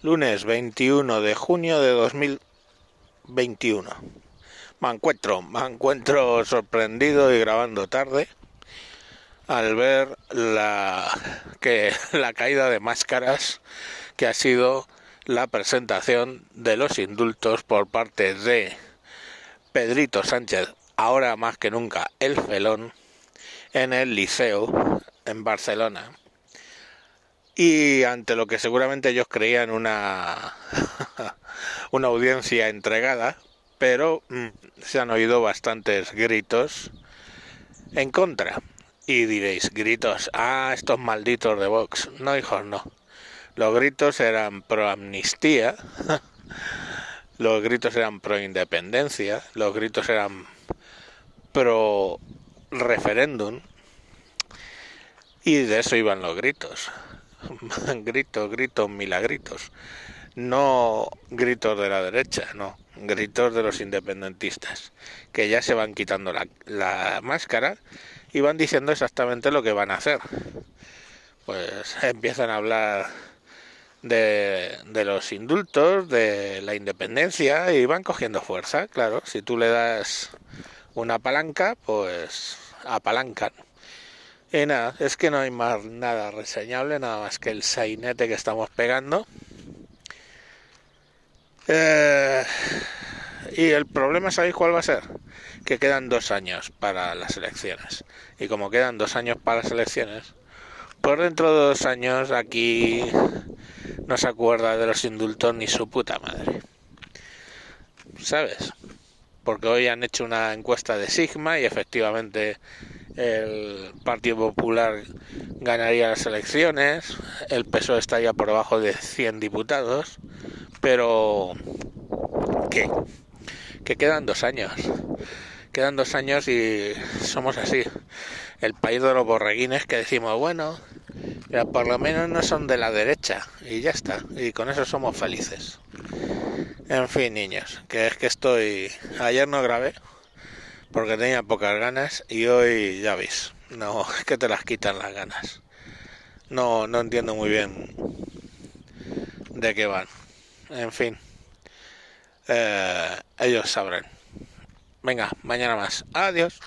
lunes 21 de junio de 2021. Me encuentro, me encuentro sorprendido y grabando tarde al ver la que la caída de máscaras que ha sido la presentación de los indultos por parte de Pedrito Sánchez, ahora más que nunca el felón, en el liceo en Barcelona y ante lo que seguramente ellos creían una, una audiencia entregada, pero mm, se han oído bastantes gritos en contra. Y diréis, gritos, ah, estos malditos de Vox. No, hijos, no. Los gritos eran pro amnistía, los gritos eran pro independencia, los gritos eran pro referéndum, y de eso iban los gritos. gritos, gritos, milagritos. No gritos de la derecha, no, gritos de los independentistas, que ya se van quitando la, máscara y van diciendo exactamente lo que van a hacer. Pues empiezan a hablar de, de, los indultos, de la independencia y van cogiendo fuerza, claro. Si tú le das una palanca, pues apalancan. Y nada, es que no hay más nada reseñable, nada más que el sainete que estamos pegando. Eh, y el problema, ¿sabéis cuál va a ser? Que quedan dos años para las elecciones. Y como quedan dos años para las elecciones, por dentro de dos años aquí no se acuerda de los indultos ni su puta madre. ¿Sabes? Porque hoy han hecho una encuesta de Sigma y efectivamente el Partido Popular ganaría las elecciones, el PSOE estaría por debajo de 100 diputados, pero ¿qué? Que quedan dos años. Quedan dos años y somos así. El país de los borreguines que decimos, bueno, ya por lo menos no son de la derecha y ya está. Y con eso somos felices. En fin, niños, que es que estoy... Ayer no grabé porque tenía pocas ganas y hoy ya veis, no, es que te las quitan las ganas. No, no entiendo muy bien de qué van. En fin, eh, ellos sabrán. Venga, mañana más. Adiós.